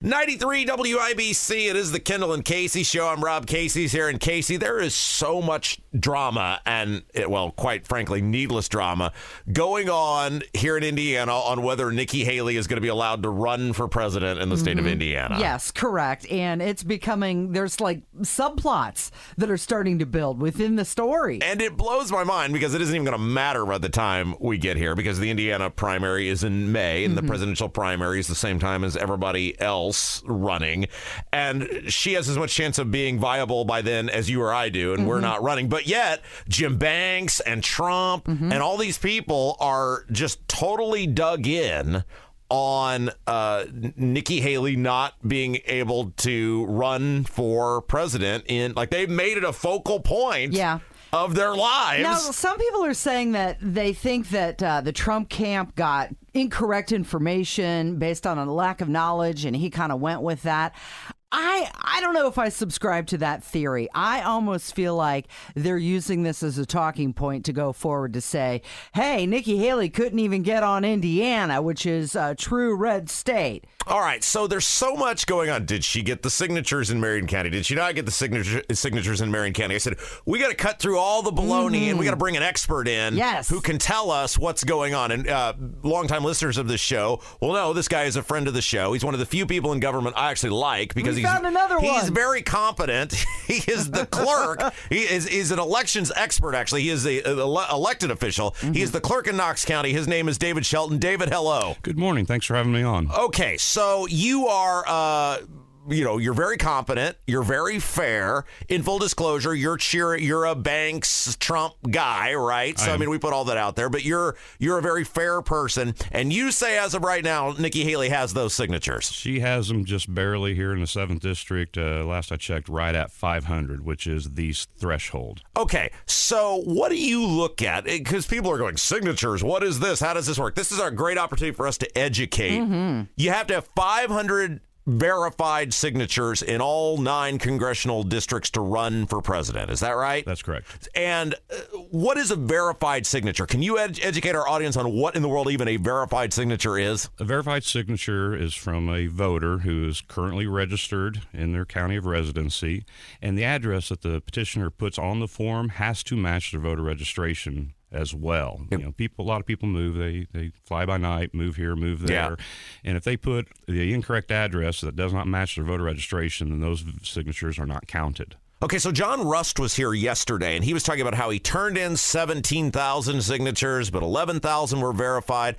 93 WIBC. It is the Kendall and Casey show. I'm Rob Casey's here. And Casey, there is so much drama and, it, well, quite frankly, needless drama going on here in Indiana on whether Nikki Haley is going to be allowed to run for president in the state of mm-hmm. Indiana. Yes, correct. And it's becoming, there's like subplots that are starting to build within the story. And it blows my mind because it isn't even going to matter by the time we get here because the Indiana primary is in May and the mm-hmm. presidential primary is the same time as everybody else running. And she has as much chance of being viable by then as you or I do, and we're not running. But yet, Jim Banks and Trump and all these people are just totally dug in on uh, Nikki Haley not being able to run for president in like they've made it a focal point Yeah. of their lives. Now, some people are saying that they think that uh, the Trump camp got incorrect information based on a lack of knowledge, and he kind of went with that. I I don't know if I subscribe to that theory. I almost feel like they're using this as a talking point to go forward to say, "Hey, Nikki Haley couldn't even get on Indiana, which is a true red state." All right, so there's so much going on. Did she get the signatures in Marion County? Did she not get the signature, signatures in Marion County? I said we got to cut through all the baloney and we got to bring an expert in, Yes. who can tell us what's going on. And uh, longtime listeners of this show well, no, this guy is a friend of the show. He's one of the few people in government I actually like because We he's found another he's one. very competent. he is the clerk. he is he's an elections expert. Actually, he is a, a ele- elected official. He is the clerk in Knox County. His name is David Shelton. David, hello. Good morning. Thanks for having me on. Okay, so you are, uh, you know, you're very competent. You're very fair. In full disclosure, you're cheer, you're a Banks Trump guy, right? So I, am. mean, we put all that out there. But you're you're a very fair person, and you say as of right now, Nikki Haley has those signatures. She has them just barely here in the seventh district. Uh, last I checked, right at 500, which is the s- threshold. Okay, so what do you look at? Because people are going signatures. What is this? How does this work? This is a great opportunity for us to educate. You have to have 500 verified signatures in all nine congressional districts to run for president. Is that right? That's correct. And uh, what is a verified signature? Can you ed- educate our audience on what in the world even a verified signature is? A verified signature is from a voter who is currently registered in their county of residency, and the address that the petitioner puts on the form has to match their voter registration as well. You know, people a lot of people move, they they fly by night, move here, move there. Yeah. And if they put the incorrect address that does not match their voter registration, then those signatures are not counted. Okay, so John Rust was here yesterday, and he was talking about how he turned in 17,000 signatures, but 11,000 were verified.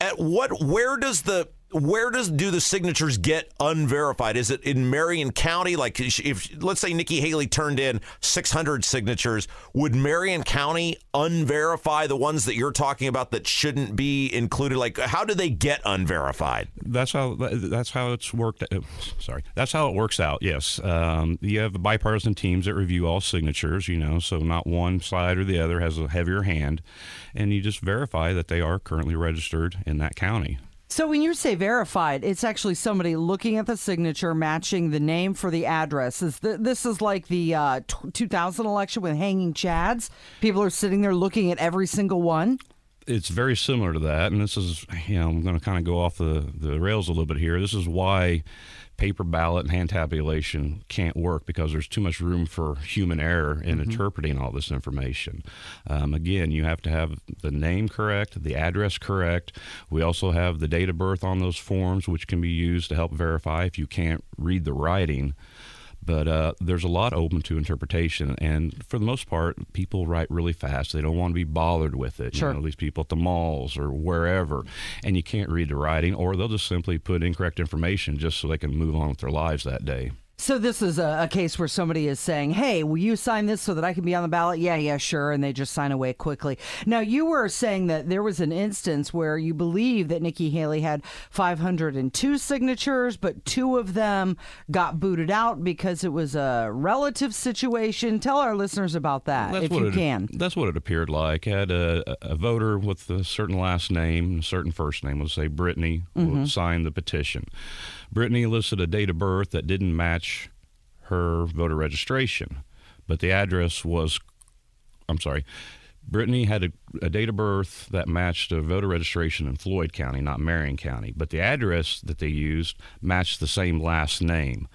At what? Where does the where does do the signatures get unverified? Is it in Marion County? Like, if let's say Nikki Haley turned in 600 signatures, would Marion County unverify the ones that you're talking about that shouldn't be included? Like, how do they get unverified? That's how that's how it's worked. uh, Sorry, that's how it works out. Yes, um, you have bipartisan teams that review all signatures. You know, so not one side or the other has a heavier hand, and you just verify that they are currently registered in that county. So when you say verified, it's actually somebody looking at the signature, matching the name for the address. Is th- this is like the uh, t- 2000 election with hanging chads? People are sitting there looking at every single one. it's very similar to that, and this is, you know, I'm going to kind of go off the, the rails a little bit here. This is why paper ballot and hand tabulation can't work because there's too much room for human error in interpreting all this information. Um, again, you have to have the name correct, the address correct. We also have the date of birth on those forms, which can be used to help verify if you can't read the writing but uh, there's a lot open to interpretation and for the most part people write really fast. They don't want to be bothered with it. Sure. you know these people at the malls or wherever and you can't read the writing or they'll just simply put incorrect information just so they can move on with their lives that day So this is a, a case where somebody is saying, "Hey, will you sign this so that I can be on the ballot?" Yeah, yeah, sure, and they just sign away quickly. Now you were saying that there was an instance where you believe that Nikki Haley had 502 signatures, but two of them got booted out because it was a relative situation. Tell our listeners about that if what you it, can. That's what it appeared like. Had a, a voter with a certain last name, a certain first name, let's say Brittany, Mm-hmm. would sign the petition. Brittany listed a date of birth that didn't match her voter registration, but the address was, I'm sorry, Brittany had a, a, date of birth that matched a voter registration in Floyd County, not Marion County, but the address that they used matched the same last name.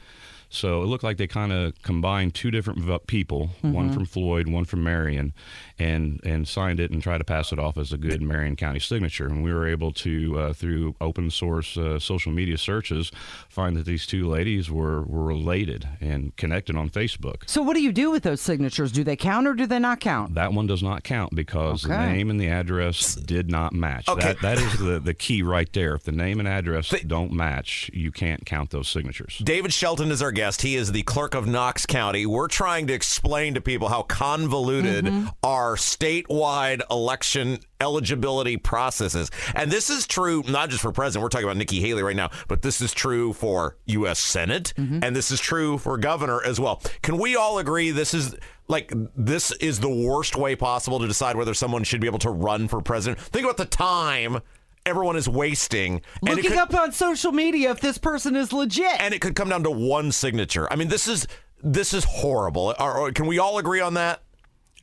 So it looked like they kind of combined two different people, mm-hmm. one from Floyd, one from Marion, and and signed it and tried to pass it off as a good Marion County signature. And we were able to, uh, through open source uh, social media searches, find that these two ladies were, were related and connected on Facebook. So what do you do with those signatures? Do they count or do they not count? That one does not count because okay. the name and the address did not match. Okay. That, that is the, the key right there. If the name and address the, don't match, you can't count those signatures. David Shelton is our guest guest. He is the clerk of Knox County. We're trying to explain to people how convoluted mm-hmm. our statewide election eligibility processes. And this is true not just for president. We're talking about Nikki Haley right now, but this is true for U.S. Senate, mm-hmm. and this is true for governor as well. Can we all agree this is like this is the worst way possible to decide whether someone should be able to run for president? Think about the time everyone is wasting. Looking could, up on social media if this person is legit. And it could come down to one signature. I mean, this is this is horrible. Or, or can we all agree on that?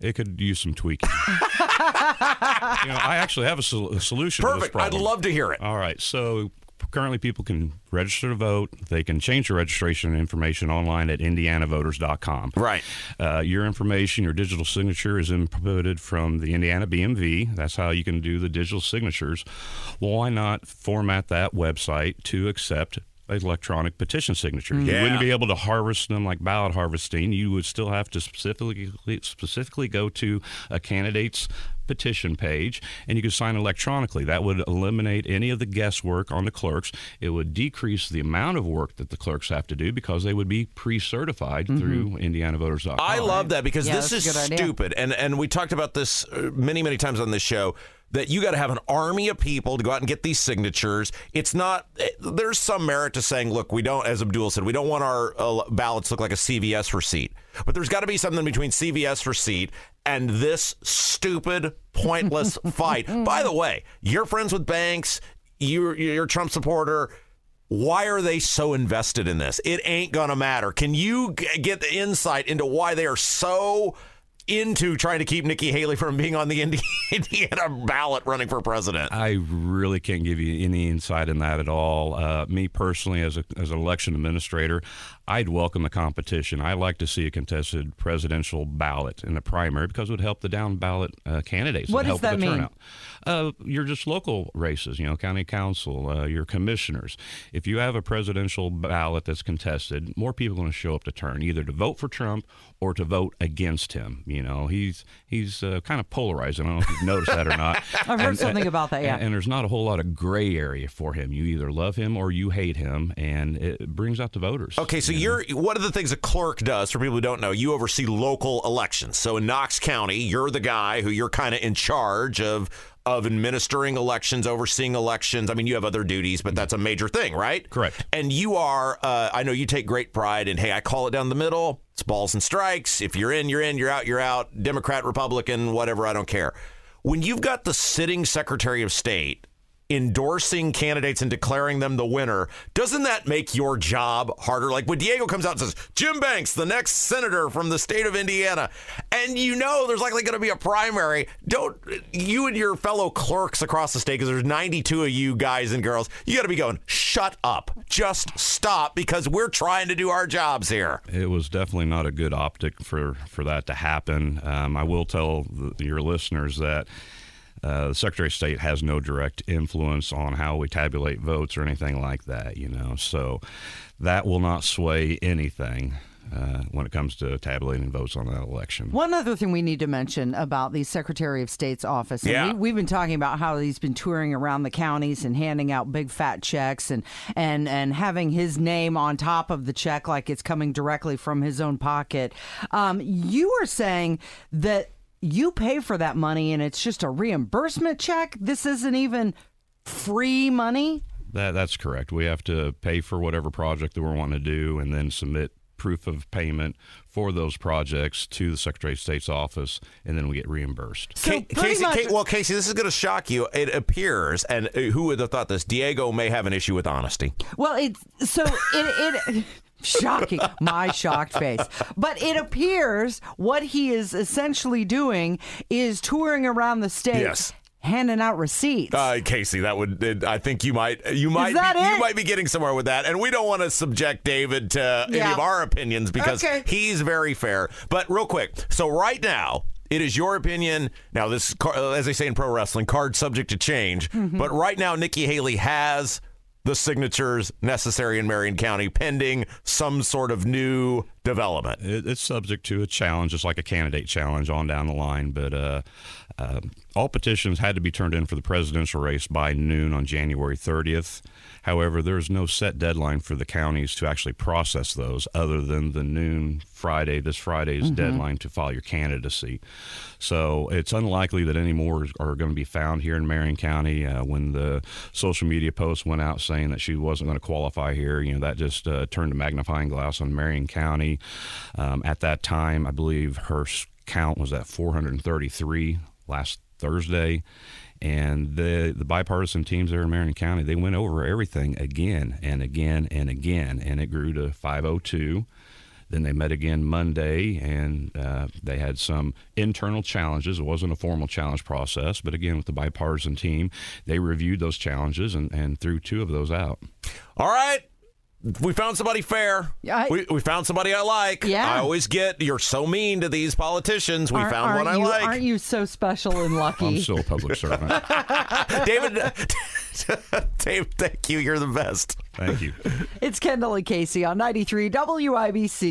It could use some tweaking. you know, I actually have a, sol- a solution. Perfect. I'd love to hear it. All right. So currently people can register to vote. They can change their registration information online at indianavoters.com. Right. Uh, your information, your digital signature is inputted from the Indiana BMV. That's how you can do the digital signatures. Well, why not format that website to accept electronic petition signatures. Yeah. You wouldn't be able to harvest them like ballot harvesting. You would still have to specifically specifically go to a candidate's petition page and you could sign electronically. That would eliminate any of the guesswork on the clerks. It would decrease the amount of work that the clerks have to do because they would be pre-certified mm-hmm. through indianavoters.com. I love that because yeah, this is stupid. And and we talked about this uh, many many times on this show that you got to have an army of people to go out and get these signatures. It's not, there's some merit to saying, look, we don't, as Abdul said, we don't want our uh, ballots look like a CVS receipt. But there's got to be something between CVS receipt and this stupid, pointless fight. By the way, you're friends with banks, you're, you're a Trump supporter. Why are they so invested in this? It ain't going to matter. Can you get the insight into why they are so into trying to keep Nikki Haley from being on the Indiana ballot running for president? I really can't give you any insight in that at all. Uh, me personally, as, a, as an election administrator, I'd welcome the competition. I like to see a contested presidential ballot in the primary because it would help the down ballot uh, candidates. What does that mean? Turnout. Uh, you're just local races, you know, county council, uh, your commissioners. If you have a presidential ballot that's contested, more people are going to show up to turn, either to vote for Trump or to vote against him. You know, he's he's uh, kind of polarizing. I don't know if you've noticed that or not. I've heard and, something about that. Yeah, and, and, there's not a whole lot of gray area for him. You either love him or you hate him, and it brings out the voters. Okay, so you are one of the things a clerk does for people who don't know. You oversee local elections. So in Knox County, you're the guy who you're kind of in charge of of administering elections, overseeing elections. I mean, you have other duties, but that's a major thing, right? Correct. And you are, uh, I know you take great pride in, hey, I call it down the middle. It's balls and strikes. If you're in, you're in. You're out, you're out. Democrat, Republican, whatever, I don't care. When you've got the sitting Secretary of State endorsing candidates and declaring them the winner, doesn't that make your job harder? Like when Diego comes out and says, Jim Banks, the next senator from the state of Indiana, and you know there's likely going to be a primary, don't you and your fellow clerks across the state, because there's 92 of you guys and girls, you got to be going, shut up. Just stop because we're trying to do our jobs here. It was definitely not a good optic for, for that to happen. Um, I will tell the, your listeners that uh, the Secretary of State has no direct influence on how we tabulate votes or anything like that, you know. So that will not sway anything. Uh, when it comes to tabulating votes on that election. One other thing we need to mention about the Secretary of State's office. Yeah. We, have been talking about how he's been touring around the counties and handing out big fat checks and, and, and having his name on top of the check like it's coming directly from his own pocket. Um, you are saying that you pay for that money and it's just a reimbursement check. This isn't even free money. That that's correct. We have to pay for whatever project that we're wanting to do and then submit proof of payment for those projects to the Secretary of State's office, and then we get reimbursed. So Ca- Casey, much, Ca- well, Casey, this is going to shock you. It appears, and uh, who would have thought this? Diego may have an issue with honesty. well, it's so it it. Shocking, my shocked face. But it appears what he is essentially doing is touring around the state, Yes. handing out receipts. Uh, Casey, that would uh, I think you might you might be, you might be getting somewhere with that, and we don't want to subject David to any of our opinions because Okay. he's very fair. But real quick, so right now. It is your opinion. Now, this, as they say in pro wrestling, card subject to change. Mm-hmm. But right now, Nikki Haley has the signatures necessary in Marion County pending some sort of new development. It, it's subject to a challenge, just like a candidate challenge on down the line. But uh, uh, all petitions had to be turned in for the presidential race by noon on January 30th. However, there's no set deadline for the counties to actually process those other than the noon Friday, this Friday's deadline to file your candidacy. So it's unlikely that any more are going to be found here in Marion County. Uh, when the social media post went out saying that she wasn't going to qualify here, you know, that just uh, turned a magnifying glass on Marion County. Um, at that time, I believe her count was at 433 last Thursday. And the the bipartisan teams there in Marion County, they went over everything again and again and again, and it grew to 502. Then they met again Monday, and uh, they had some internal challenges. It wasn't a formal challenge process, but again, with the bipartisan team, they reviewed those challenges and, and threw two of those out. All right. We found somebody fair. Yeah, I- we, we found somebody I like. Yeah. I always get, you're so mean to these politicians. We Aren't- found one I aren't you, like. Aren't you so special and lucky? I'm still a public servant. David, Dave, thank you. You're the best. Thank you. It's Kendall and Casey on 93 WIBC.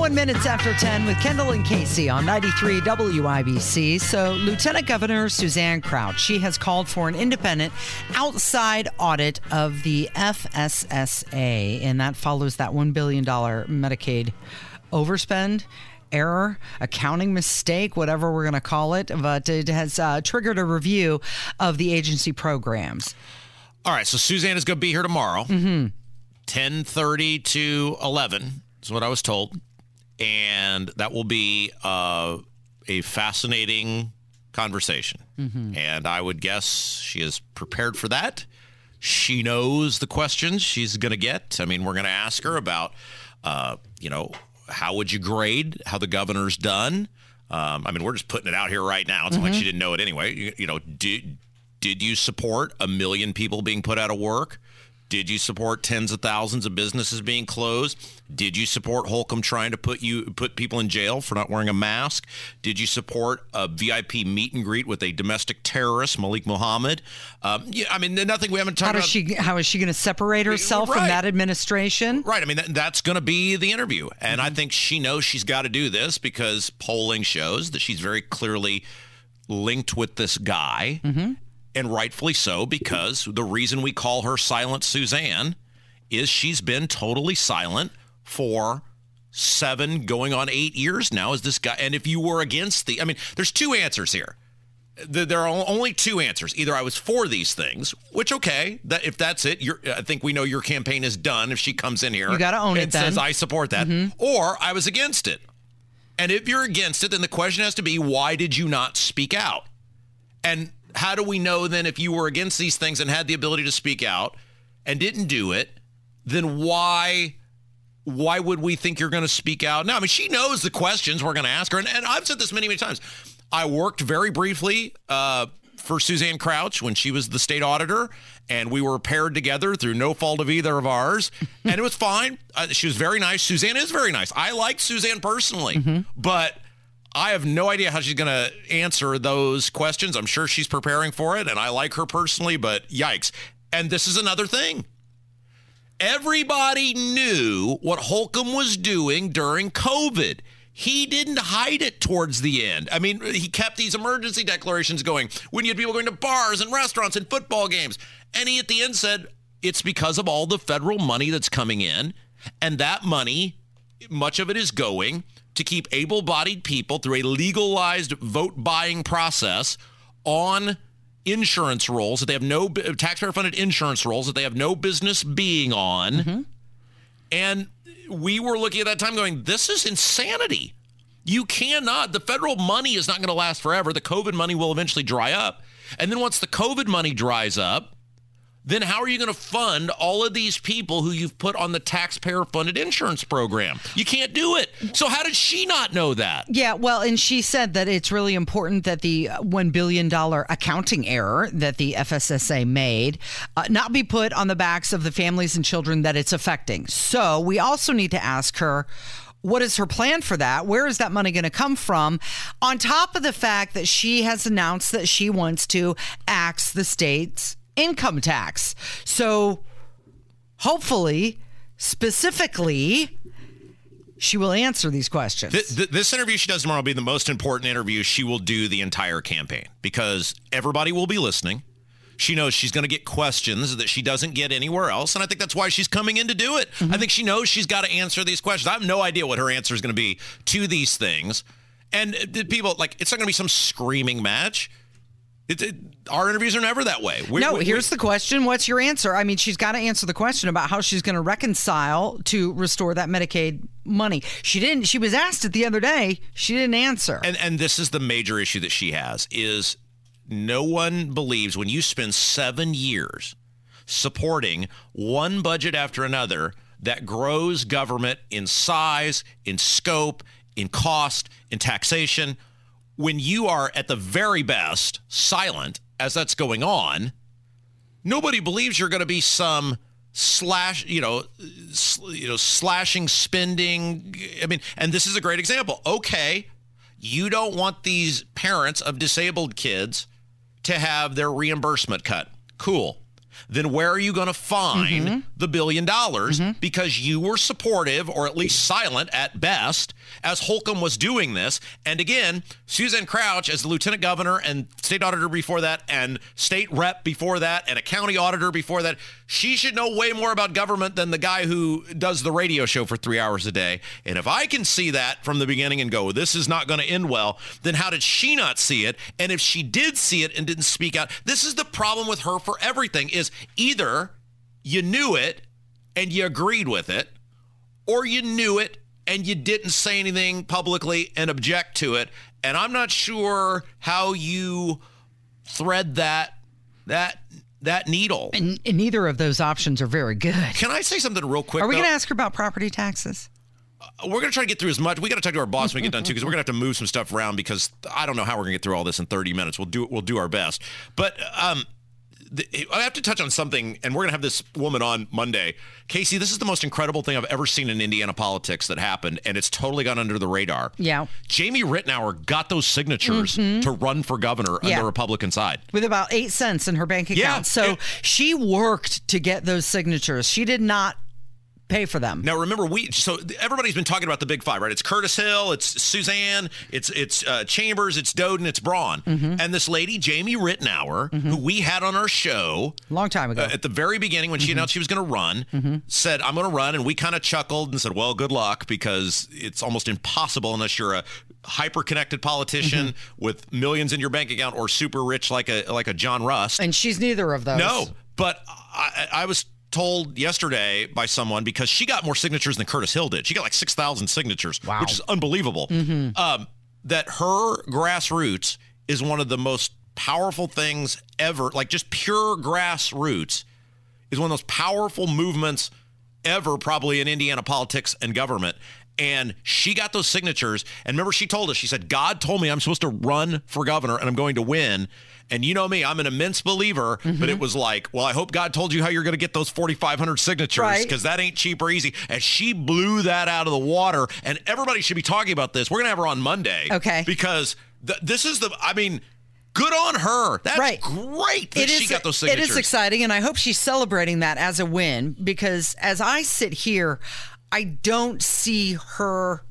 21 minutes after 10 with Kendall and Casey on 93 WIBC. So, Lieutenant Governor Suzanne Crouch, she has called for an independent outside audit of the FSSA, and that follows that $1 billion Medicaid overspend. Error, accounting mistake, whatever we're going to call it, but it has uh, triggered a review of the agency programs. All right, so Suzanne is going to be here tomorrow. Mm-hmm. 10.30 to 11 is what I was told. And that will be uh, a fascinating conversation. And I would guess she is prepared for that. She knows the questions she's going to get. I mean, we're going to ask her about, uh, you know, how would you grade how the governor's done? Um, I mean, we're just putting it out here right now. It's not like she didn't know it anyway. You, you know, did did you support a million people being put out of work? Did you support tens of thousands of businesses being closed? Did you support Holcomb trying to put you put people in jail for not wearing a mask? Did you support a VIP meet and greet with a domestic terrorist, Malik Mohammed? Um, yeah, I mean, nothing we haven't talked How about. she? How is she going to separate herself from that administration? Right. I mean, that, that's going to be the interview. And Mm-hmm. I think she knows she's got to do this because polling shows that she's very clearly linked with this guy. Mm-hmm. And rightfully so, because the reason we call her Silent Suzanne is she's been totally silent for seven, going on eight years now. Is this guy? And if you were against the, I mean, there's two answers here there are only two answers. Either I was for these things, which okay, that if that's it, you're, I think we know your campaign is done. If she comes in here, You gotta own it and says then. I support that, mm-hmm. or I was against it. And if you're against it, then the question has to be, why did you not speak out? And how do we know then if you were against these things and had the ability to speak out and didn't do it, then why? why would we think you're going to speak out? now? I mean, she knows the questions we're going to ask her. And, and I've said this many, many times. I worked very briefly uh, for Suzanne Crouch when she was the state auditor, and we were paired together through no fault of either of ours. and it was fine. Uh, she was very nice. Suzanne is very nice. I like Suzanne personally, but I have no idea how she's going to answer those questions. I'm sure she's preparing for it, and I like her personally, but yikes. And this is another thing. Everybody knew what Holcomb was doing during COVID. He didn't hide it towards the end. I mean, he kept these emergency declarations going when you had people going to bars and restaurants and football games. And he at the end said, It's because of all the federal money that's coming in. And that money, much of it is going to keep able bodied people through a legalized vote buying process on insurance rolls that they have no taxpayer funded insurance rolls that they have no business being on. Mm-hmm. And we were looking at that time going, this is insanity. You cannot, the federal money is not going to last forever. The COVID money will eventually dry up. And then once the COVID money dries up, then how are you going to fund all of these people who you've put on the taxpayer funded insurance program? You can't do it. So how did she not know that? Yeah, well, and she said that it's really important that the $1 billion accounting error that the FSSA made uh, not be put on the backs of the families and children that it's affecting. So we also need to ask her what is her plan for that? Where is that money going to come from? On top of the fact that she has announced that she wants to axe the state's income tax. So hopefully, specifically, she will answer these questions. Th- th- this interview she does tomorrow will be the most important interview she will do the entire campaign because everybody will be listening. She knows she's going to get questions that she doesn't get anywhere else. And I think that's why she's coming in to do it. I think she knows she's got to answer these questions. I have no idea what her answer is going to be to these things. And uh, people, like, it's not going to be some screaming match. It, it, our interviews are never that way. We- no, we- here's the question. What's your answer? I mean, she's got to answer the question about how she's going to reconcile to restore that Medicaid money. She didn't. She was asked it the other day. She didn't answer. and and this is the major issue that she has is no one believes when you spend seven years supporting one budget after another that grows government in size, in scope, in cost, in taxation. When you are at the very best silent as that's going on, nobody believes you're going to be some slash you know sl- you know slashing spending i mean and this is a great example. Okay you don't want these parents of disabled kids to have their reimbursement cut. Cool. Then where are you going to find mm-hmm. the billion dollars? Mm-hmm. Because you were supportive or at least silent at best as Holcomb was doing this. And again, Suzanne Crouch as the lieutenant governor and state auditor before that and state rep before that and a county auditor before that, she should know way more about government than the guy who does the radio show for 3 hours a day. And if I can see that from the beginning and go, this is not going to end well, then how did she not see it? And if she did see it and didn't speak out, this is the problem with her for everything is either you knew it and you agreed with it or you knew it and you didn't say anything publicly and object to it. And i'm not sure how you thread that that that needle. And, and neither of those options are very good. can i say something real quick Are we going to ask her about property taxes? we're going to try to get through as much. We got to talk to our boss when we get done too because we're going to have to move some stuff around because i don't know how we're going to get through all this in 30 minutes. We'll do we'll do our best. But um the, I have to touch on something, and we're going to have this woman on Monday. Casey, this is the most incredible thing I've ever seen in Indiana politics that happened, and it's totally gone under the radar. Yeah. Jamie Reitenour got those signatures mm-hmm. to run for governor on the Republican side. With about eight cents in her bank account. Yeah, So and- she worked to get those signatures. She did not pay for them. Now remember, we so everybody's been talking about the big five, right? It's Curtis Hill, it's Suzanne, it's it's uh, Chambers, it's Doden, it's Braun, mm-hmm. and this lady Jamie Reitenour, mm-hmm. who we had on our show Long time ago. uh, at the very beginning when she mm-hmm. announced she was going to run, said, "I'm going to run," and we kind of chuckled and said, "Well, good luck," because it's almost impossible unless you're a hyper connected politician with millions in your bank account or super rich like a like a John Rust. and she's neither of those. No, but I, I was told yesterday by someone because she got more signatures than Curtis Hill did. She got like 6,000 signatures, Wow. which is unbelievable. Um, that her grassroots is one of the most powerful things ever, like just pure grassroots is one of those powerful movements ever, probably in Indiana politics and government. And she got those signatures. And remember, she told us, she said, God told me I'm supposed to run for governor and I'm going to win. And you know me, I'm an immense believer, but it mm-hmm. was like, well, I hope God told you how you're going to get those 4,500 signatures Right. because that ain't cheap or easy. And she blew that out of the water. And everybody should be talking about this. We're going to have her on Monday. Okay. Because th- this is the, I mean, good on her. That's Right. great that It she is, got those signatures. is exciting, and I hope she's celebrating that as a win because as I sit here, I don't see her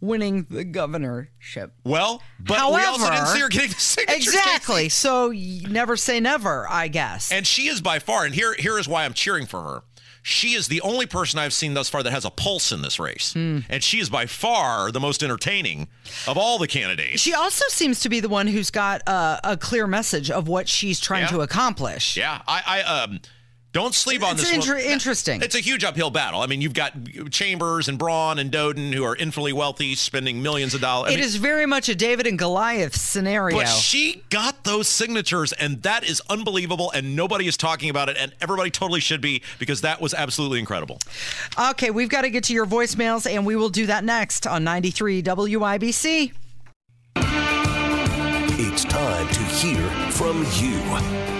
winning the governorship. Well, but However, we also didn't see her getting the signatures. Exactly. Casey. So never say never, I guess. And she is by far, and here here is why I'm cheering for her. She is the only person I've seen thus far that has a pulse in this race. Hmm. And she is by far the most entertaining of all the candidates. she also seems to be the one who's got a, a clear message of what she's trying Yeah. to accomplish. yeah, I, I um don't sleep on It's this. inter- one. interesting. It's a huge uphill battle. I mean, you've got Chambers and Braun and Doden who are infinitely wealthy, spending millions of dollars. I It mean, is very much a David and Goliath scenario. But she got those signatures, and that is unbelievable, and nobody is talking about it, and everybody totally should be because that was absolutely incredible. Okay, we've got to get to your voicemails, and we will do that next on 93 WIBC. It's time to hear from you.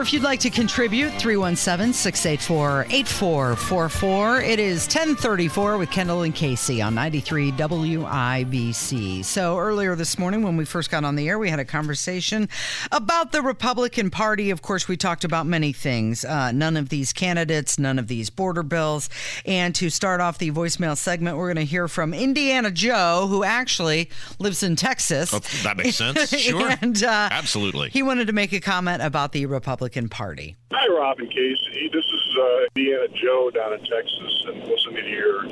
Number, if you'd like to contribute, 317 684 8444. It is 1034 with Kendall and Casey on 93 WIBC. So earlier this morning, when we first got on the air, we had a conversation about the Republican Party. Of course, we talked about many things. Uh, none of these candidates, none of these border bills. And to start off the voicemail segment, we're going to hear from Indiana Joe, who actually lives in Texas. that makes sense. Sure. and uh, Absolutely. he wanted to make a comment about the Republican Party. Hi, Rob and Casey. This is uh, Indiana Joe down in Texas, and listening to your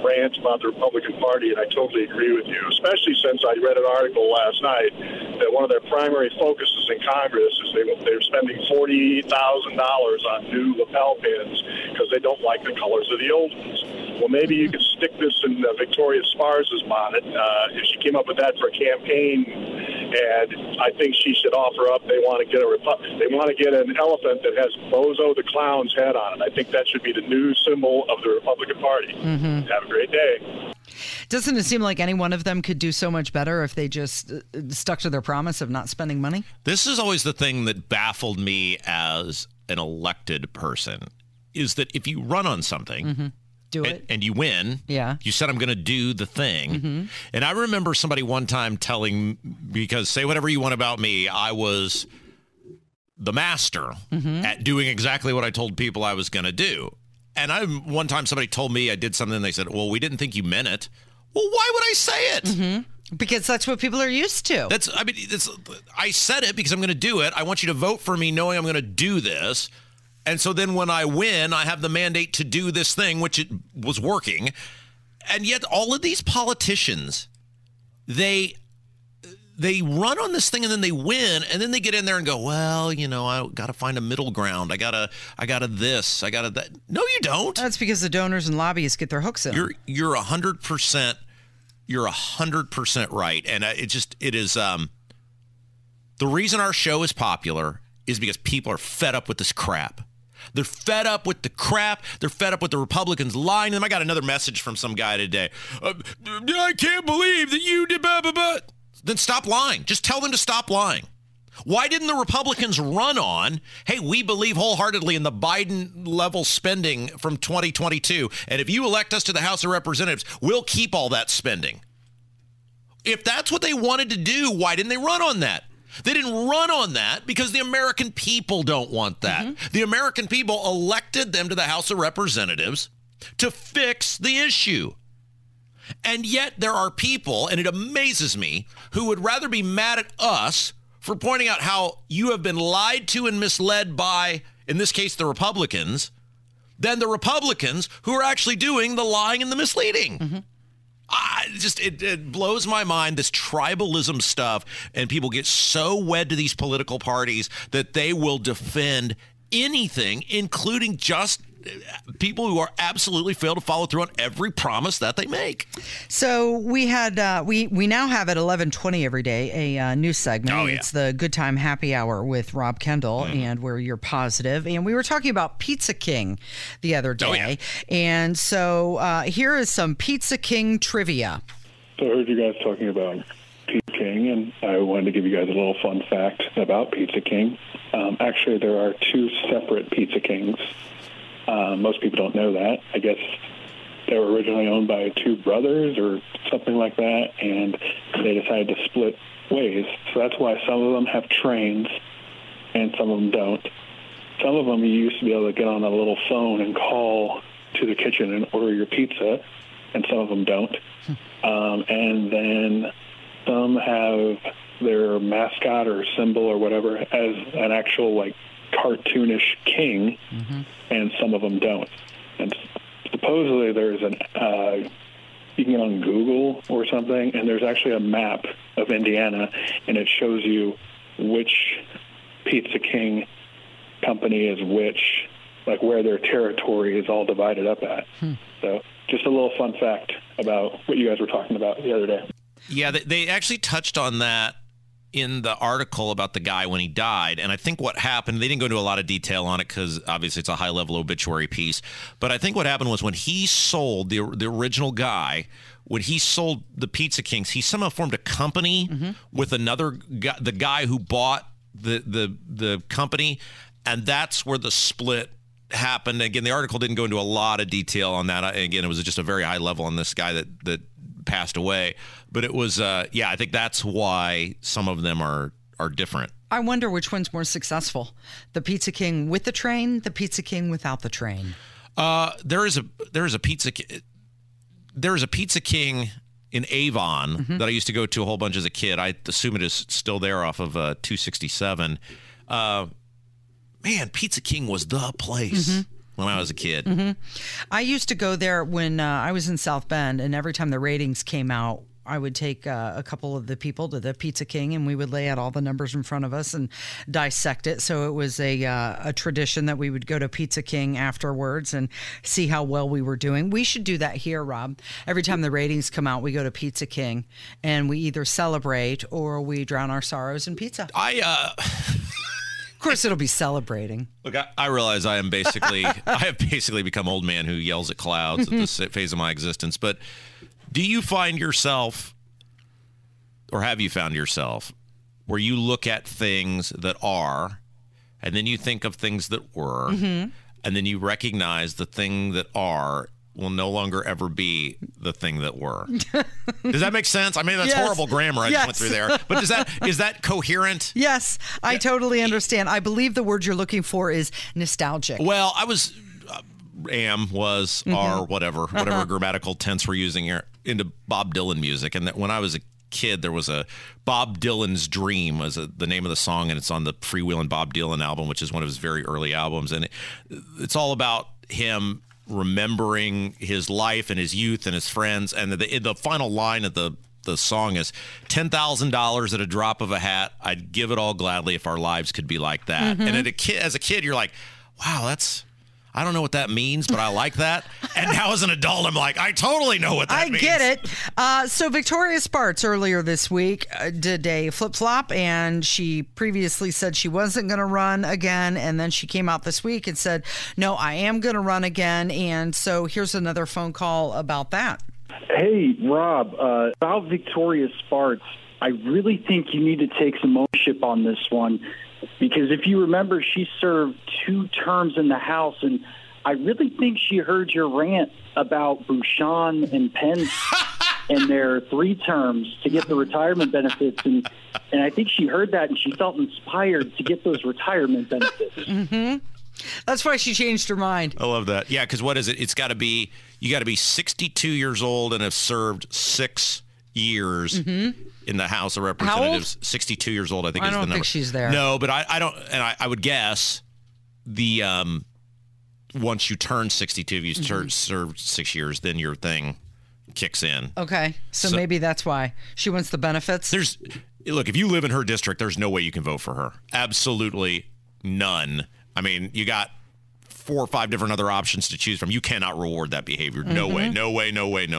rant about the Republican Party, and I totally agree with you, especially since I read an article last night that one of their primary focuses in Congress is they, they're spending $40,000 on new lapel pins because they don't like the colors of the old ones. Well, maybe you could stick this in uh, Victoria Spartz's bonnet uh, if she came up with that for a campaign. And I think she should offer up. They want to get a Repu- they want to get an elephant that has Bozo the clown's head on it. I think that should be the new symbol of the Republican Party. Have a great day. Doesn't it seem like any one of them could do so much better if they just uh, stuck to their promise of not spending money? This is always the thing that baffled me as an elected person is that if you run on something Do it. and you win, Yeah. you said I'm going to do the thing. Mm-hmm. And I remember somebody one time telling me because say whatever you want about me, I was the master mm-hmm. at doing exactly what I told people I was going to do. And I one time somebody told me I did something and they said, "Well, we didn't think you meant it." Well, why would I say it? Mm-hmm. Because that's what people are used to. That's I mean it's I said it because I'm going to do it. I want you to vote for me knowing I'm going to do this. And so then when I win, I have the mandate to do this thing which it was working. And yet all of these politicians they they run on this thing and then they win and then they get in there and go, "Well, you know, I got to find a middle ground. I got to I got to this. I got to that." No, you don't. That's because the donors and lobbyists get their hooks in. You're you're a hundred percent. You're a hundred percent right, and uh, it just it is. Um, the reason our show is popular is because people are fed up with this crap. They're fed up with the crap. They're fed up with the Republicans lying to them. I got another message from some guy today. Uh, I can't believe that you did blah blah blah. Then stop lying. Just tell them to stop lying. Why didn't the Republicans run on, hey, we believe wholeheartedly in the Biden level spending from 2022. And if you elect us to the House of Representatives, we'll keep all that spending. If that's what they wanted to do, why didn't they run on that? They didn't run on that because the American people don't want that. Mm-hmm. The American people elected them to the House of Representatives to fix the issue. And yet there are people, and it amazes me, who would rather be mad at us for pointing out how you have been lied to and misled by, in this case, the Republicans, than the Republicans who are actually doing the lying and the misleading. Mm-hmm. I just it, it blows my mind this tribalism stuff, and people get so wed to these political parties that they will defend anything, including just people who are absolutely fail to follow through on every promise that they make. So we had uh, we we now have at eleven twenty every day a uh, new segment. Oh, yeah. Mm-hmm. It's the Good Time Happy Hour with Rob Kendall, and where you're positive. And we were talking about Pizza King the other day, Oh, yeah. and so uh, here is some Pizza King trivia. So I heard you guys talking about Pizza King, and I wanted to give you guys a little fun fact about Pizza King. Um, actually, there are two separate Pizza Kings. Uh, most people don't know that. I guess they were originally owned by two brothers or something like that, and they decided to split ways. So that's why some of them have trains and some of them don't. Some of them you used to be able to get on a little phone and call to the kitchen and order your pizza, and some of them don't. Um, and then some have their mascot or symbol or whatever as an actual like cartoonish king, and some of them don't. And supposedly there's an uh, you can get on Google or something, and there's actually a map of Indiana, and it shows you which Pizza King company is which, like where their territory is all divided up at. So, just a little fun fact about what you guys were talking about the other day. Yeah, they, they actually touched on that in the article about the guy when he died. And I think what happened, they didn't go into a lot of detail on it because obviously it's a high level obituary piece. But I think what happened was when he sold the, the original guy, when he sold the Pizza Kings, he somehow formed a company mm-hmm. with another guy, the guy who bought the, the, the company. And that's where the split happened. Again, the article didn't go into a lot of detail on that. Again, it was just a very high level on this guy that, that passed away. But it was, uh, yeah, I think that's why some of them are are different. I wonder which one's more successful: the Pizza King with the train, the Pizza King without the train. Uh, there is a there is a pizza there is a Pizza King in Avon that I used to go to a whole bunch as a kid. I assume it is still there off of uh, 267. Man, Pizza King was the place when I was a kid. I used to go there when uh, I was in South Bend, and every time the ratings came out, I would take uh, a couple of the people to the Pizza King, and we would lay out all the numbers in front of us and dissect it. So it was a uh, a tradition that we would go to Pizza King afterwards and see how well we were doing. We should do that here, Rob. Every time the ratings come out, we go to Pizza King, and we either celebrate or we drown our sorrows in pizza. I uh, Of course, it'll be celebrating. Look, I, I realize I am basically, I have basically become old man who yells at clouds at this mm-hmm. phase of my existence. But do you find yourself, or have you found yourself, where you look at things that are, and then you think of things that were, mm-hmm. and then you recognize the thing that are will no longer ever be the thing that were. does that make sense? I mean, that's Yes. horrible grammar I just went through there. But does that is that coherent? Yes, I totally understand. I believe the word you're looking for is nostalgic. Well, I was uh, am was Mm-hmm. are whatever Uh-huh. whatever grammatical tense we're using here into Bob Dylan music, and that when I was a kid, there was a Bob Dylan's Dream was a, the name of the song, and it's on the Freewheelin' Bob Dylan album, which is one of his very early albums, and it, it's all about him remembering his life and his youth and his friends, and the the final line of the the song is ten thousand dollars at a drop of a hat. I'd give it all gladly if our lives could be like that. Mm-hmm. And at a kid, as a kid, you're like, wow, that's I don't know what that means, but I like that. and now as an adult, I'm like, I totally know what that I means. I get it. Uh, so Victoria Spartz earlier this week uh, did a flip flop, and she previously said she wasn't going to run again, and then she came out this week and said, "No, I am going to run again." And so here's another phone call about that. Hey, Rob, uh, about Victoria Spartz, I really think you need to take some ownership on this one because if you remember, she served two terms in the House, and I really think she heard your rant about Bucshon and Pence and their three terms to get the retirement benefits, and and I think she heard that and she felt inspired to get those retirement benefits. Mm-hmm. That's why she changed her mind. I love that. Yeah, because what is it? It's got to be you got to be 62 years old and have served six years in the House of Representatives. 62 years old, I think. Mm-hmm. I is don't the number. think she's there. No, but I, I don't, and I, I would guess the um once you turn 62, if you Mm-hmm. ser- served six years, then your thing kicks in. Okay, so, So- maybe that's why she wants the benefits. There's look, if you live in her district, there's no way you can vote for her. Absolutely none. I mean, you got four or five different other options to choose from. You cannot reward that behavior. No way. No way. No way. No.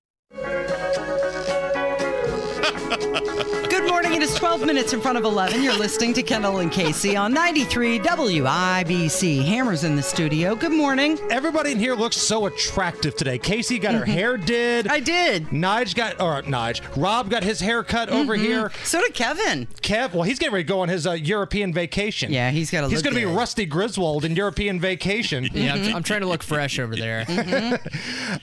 12 12 minutes in front of 11. You're listening to Kendall and Casey on 93 WIBC. Hammer's in the studio. Good morning. Everybody in here looks so attractive today. Casey got her hair did. I did. Nige got, or Nige, Rob got his hair cut over here. So did Kevin. Kev, well, he's getting ready to go on his uh, European vacation. Yeah, he's gotta He's look going to be good. Rusty Griswold in European vacation. Yeah, I'm, I'm trying to look fresh over there.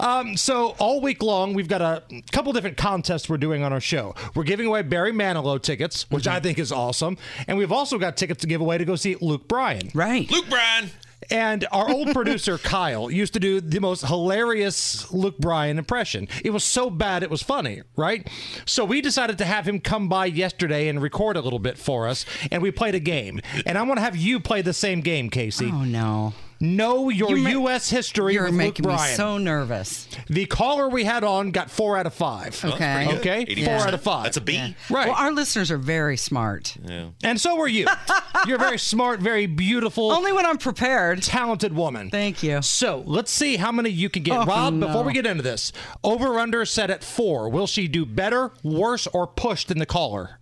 Um, so all week long, we've got a couple different contests we're doing on our show. We're giving away Barry Manilow tickets, which mm-hmm. I think is awesome, and we've also got tickets to give away to go see Luke Bryan. Right. Luke Bryan. And our old producer Kyle used to do the most hilarious Luke Bryan impression. It was so bad it was funny, right? So we decided to have him come by yesterday and record a little bit for us, and we played a game. And I want to have you play the same game, Casey. Oh, no. Know your You're ma- U.S. history You're with Luke making me Bryan. so nervous. The caller we had on got four out of five. Okay. Okay, 80%. four out of five. That's a B. right. Well, our listeners are very smart. and so are you. You're a very smart, very beautiful, Only when I'm prepared. talented woman. Thank you. So let's see how many you can get. Oh, Rob, before we get into this, over under set at four. Will she do better, worse, or push than the caller?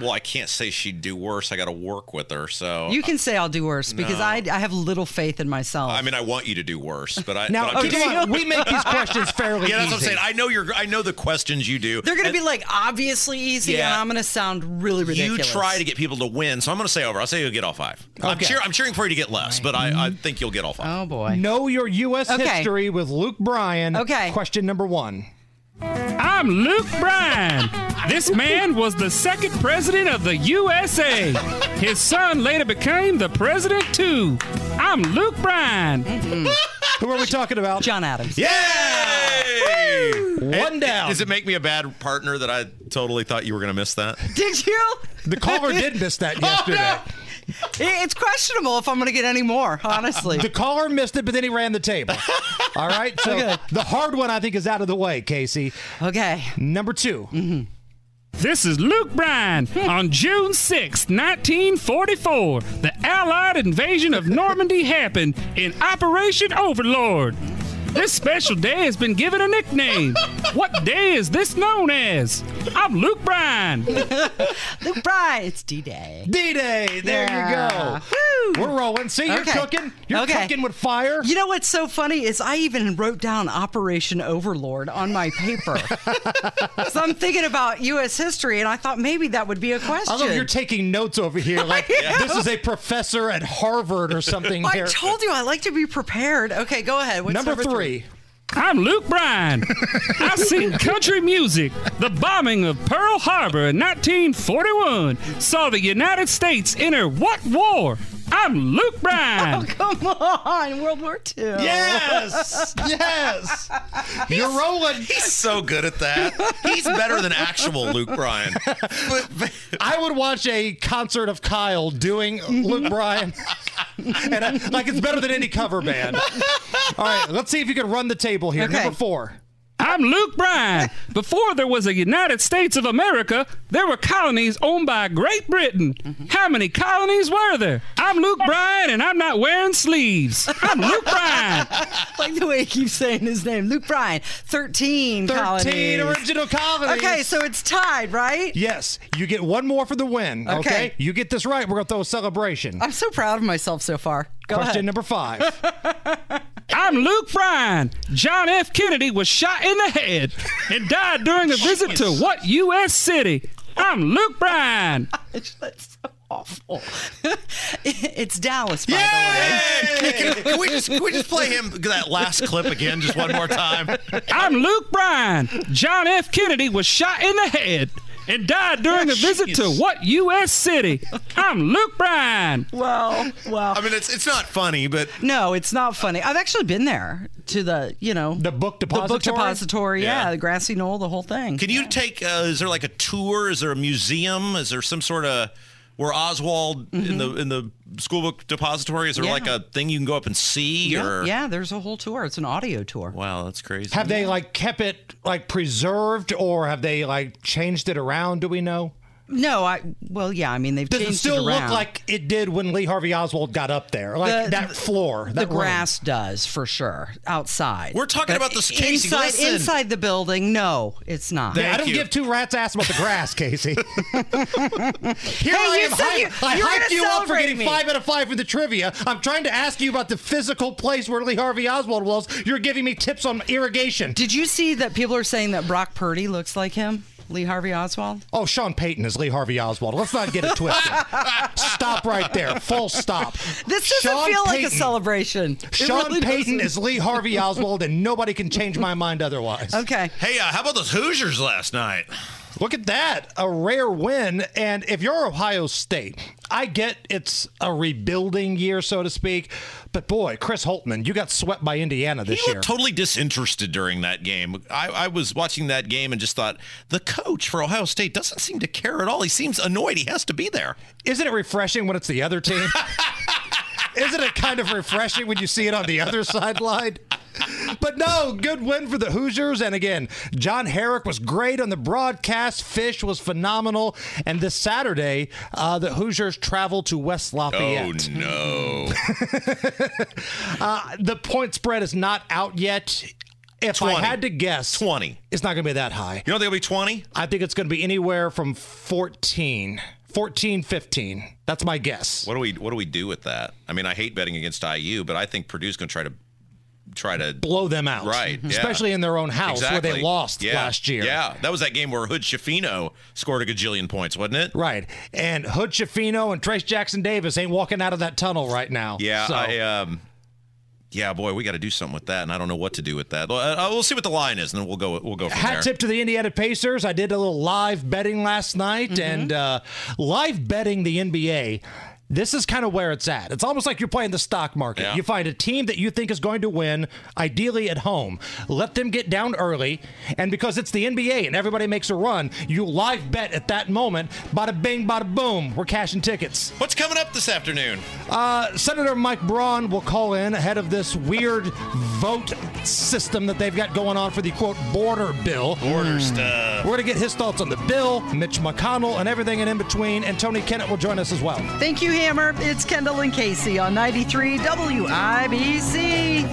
Well, I can't say she'd do worse. I got to work with her. So You can say I'll do worse because No. I, I have little faith in myself. I mean, I want you to do worse, but I Now, but I'm keep just- we make these questions fairly yeah, that's what I'm easy. saying. I know you're. I know the questions you do. They're going to And be like obviously easy, Yeah. and I'm going to sound really ridiculous. You try to get people to win, so I'm going to say over. I'll say you'll get all five. I'm, cheer, I'm cheering for you to get less, but I, I think you'll get all five. Oh boy. Know your U.S. Okay. history with Luke Bryan. Okay. Question number one. I'm Luke Bryan. This man was the second president of the USA. His son later became the president too. I'm Luke Bryan. Mm-hmm. Who are we talking about? John Adams. Yay! One down. Does it make me a bad partner that I totally thought you were going to miss that? Did you? The caller did miss that Oh, yesterday. It- It's questionable if I'm going to get any more, honestly. The caller missed it, but then he ran the table. All right. So Okay. the hard one, I think, is out of the way, Casey. okay. Number 2 mm-hmm. This is Luke Bryan. On June 6, 1944, the Allied invasion of Normandy happened in Operation Overlord. This special day has been given a nickname. What day is this known as? I'm Luke Bryan. Luke Bryan. It's D-Day. D-Day. There Yeah. you go. Woo. We're rolling. See, you're Okay. cooking. You're Okay. cooking with fire. You know what's so funny is I even wrote down Operation Overlord on my paper. so I'm thinking about U.S. history, and I thought maybe that would be a question. I love you're taking notes over here like this is a professor at Harvard or something I here. told you I like to be prepared. Okay, go ahead. What's number, number, three. I'm Luke Bryan. I sing country music. The bombing of Pearl Harbor in 1941 saw the United States enter what war? I'm Luke Bryan. Oh, Come on, World War II. Yes, yes. You're rolling. He's so good at that. He's better than actual Luke Bryan. But, but- I would watch a concert of Kyle doing Luke Bryan, and I, like it's better than any cover band. All right, let's see if you can run the table here. Okay. Number four. I'm Luke Bryan. Before there was a United States of America, there were colonies owned by Great Britain. How many colonies were there? I'm Luke Bryan, and I'm not wearing sleeves. I'm Luke Bryan. like the way he keeps saying his name. Luke Bryan. 13 13 colonies. original colonies. Okay, so it's tied, right? Yes, you get one more for the win. Okay. Okay. You get this right, we're going to throw a celebration. I'm so proud of myself so far. Go Question ahead. number five. I'm Luke Bryan. John F. Kennedy was shot in the head and died during a visit to what U.S. city? I'm Luke Bryan. That's so awful. it's Dallas, by the way. Can, can we just can we just play him that last clip again, just one more time? I'm Luke Bryan. John F. Kennedy was shot in the head and died during a visit to what U.S. city? I'm Luke Bryan. Well, well. I mean, it's it's not funny, but No, it's not funny. I've actually been there to the, you know, The book the book depository. depository. Yeah, Yeah. the grassy knoll, the whole thing. can you take? Uh, is there like a tour? Is there a museum? Is there some sort of where Oswald in the mm-hmm. in the school book depository? Is there Yeah. like a thing you can go up and see? yeah, or yeah, there's a whole tour. It's an audio tour. wow, that's crazy. Have they like kept it like preserved or have they like changed it around? Do we know? No, I. Well, yeah. I mean, they've Does changed it still around. look like it did when Lee Harvey Oswald got up there? Like The- that floor, the room? grass does for sure outside. We're talking about this, Casey, Inside, listen. inside the building, no, it's not. Yeah, I don't give two rats ass about the grass, Casey. Here Hey, I you am. said hy- you- I you were hyped gonna you up for celebrate getting me. five out of five for the trivia. I'm trying to ask you about the physical place where Lee Harvey Oswald was. You're giving me tips on irrigation. Did you see that people are saying that Brock Purdy looks like him, Lee Harvey Oswald? Oh, Sean Payton is Lee Harvey Oswald. Let's not get it twisted. stop right there. Full stop. This doesn't Sean feel like a celebration. It Sean really Payton doesn't. is Lee Harvey Oswald, and nobody can change my mind otherwise. Okay. Hey, uh, how about those Hoosiers last night? Look at that. A rare win. And if you're Ohio State, I get it's a rebuilding year, so to speak. But boy, Chris Holtmann, you got swept by Indiana this year. totally disinterested during that game. I, I was watching that game and just thought the coach for Ohio State doesn't seem to care at all. He seems annoyed. He has to be there. Isn't it refreshing when it's the other team? Isn't it kind of refreshing when you see it on the other sideline? But no, good win for the Hoosiers. And again, John Herrick was great on the broadcast. Fish was phenomenal. And this Saturday, uh, the Hoosiers travel to West Lafayette. Oh no! uh, the point spread is not out yet. If 20. I had to guess, 20. It's not going to be that high. You know they'll be 20? I think it's going to be anywhere from 14, 14, 15. That's my guess. What do we What do we do with that? I mean, I hate betting against IU, but I think Purdue's going to try to try to Blow them out. Right, yeah. Especially in their own house where they lost Yeah. last year. Yeah, that was that game where Hood-Schifino scored a gajillion points, wasn't it? Right. And Hood-Schifino and Trayce Jackson-Davis ain't walking out of that tunnel right now. Yeah, So, I um, yeah, boy, we got to do something with that, and I don't know what to do with that. Well, uh, we'll see what the line is, and then we'll go. We'll go from Hat there. tip to the Indiana Pacers. I did a little live betting last night, Mm-hmm. and uh, live betting the NBA. This is kind of where it's at. It's almost like you're playing the stock market. Yeah. You find a team that you think is going to win, ideally at home. Let them get down early, and because it's the NBA and everybody makes a run, you live bet at that moment. Bada bing, bada boom. We're cashing tickets. What's coming up this afternoon? Uh, Senator Mike Braun will call in ahead of this weird vote system that they've got going on for the quote border bill. Border stuff. We're going to get his thoughts on the bill, Mitch McConnell, and everything in between. And Tony Kinnett will join us as well. Thank you, Hammer. It's Kendall and Casey on 93 WIBC.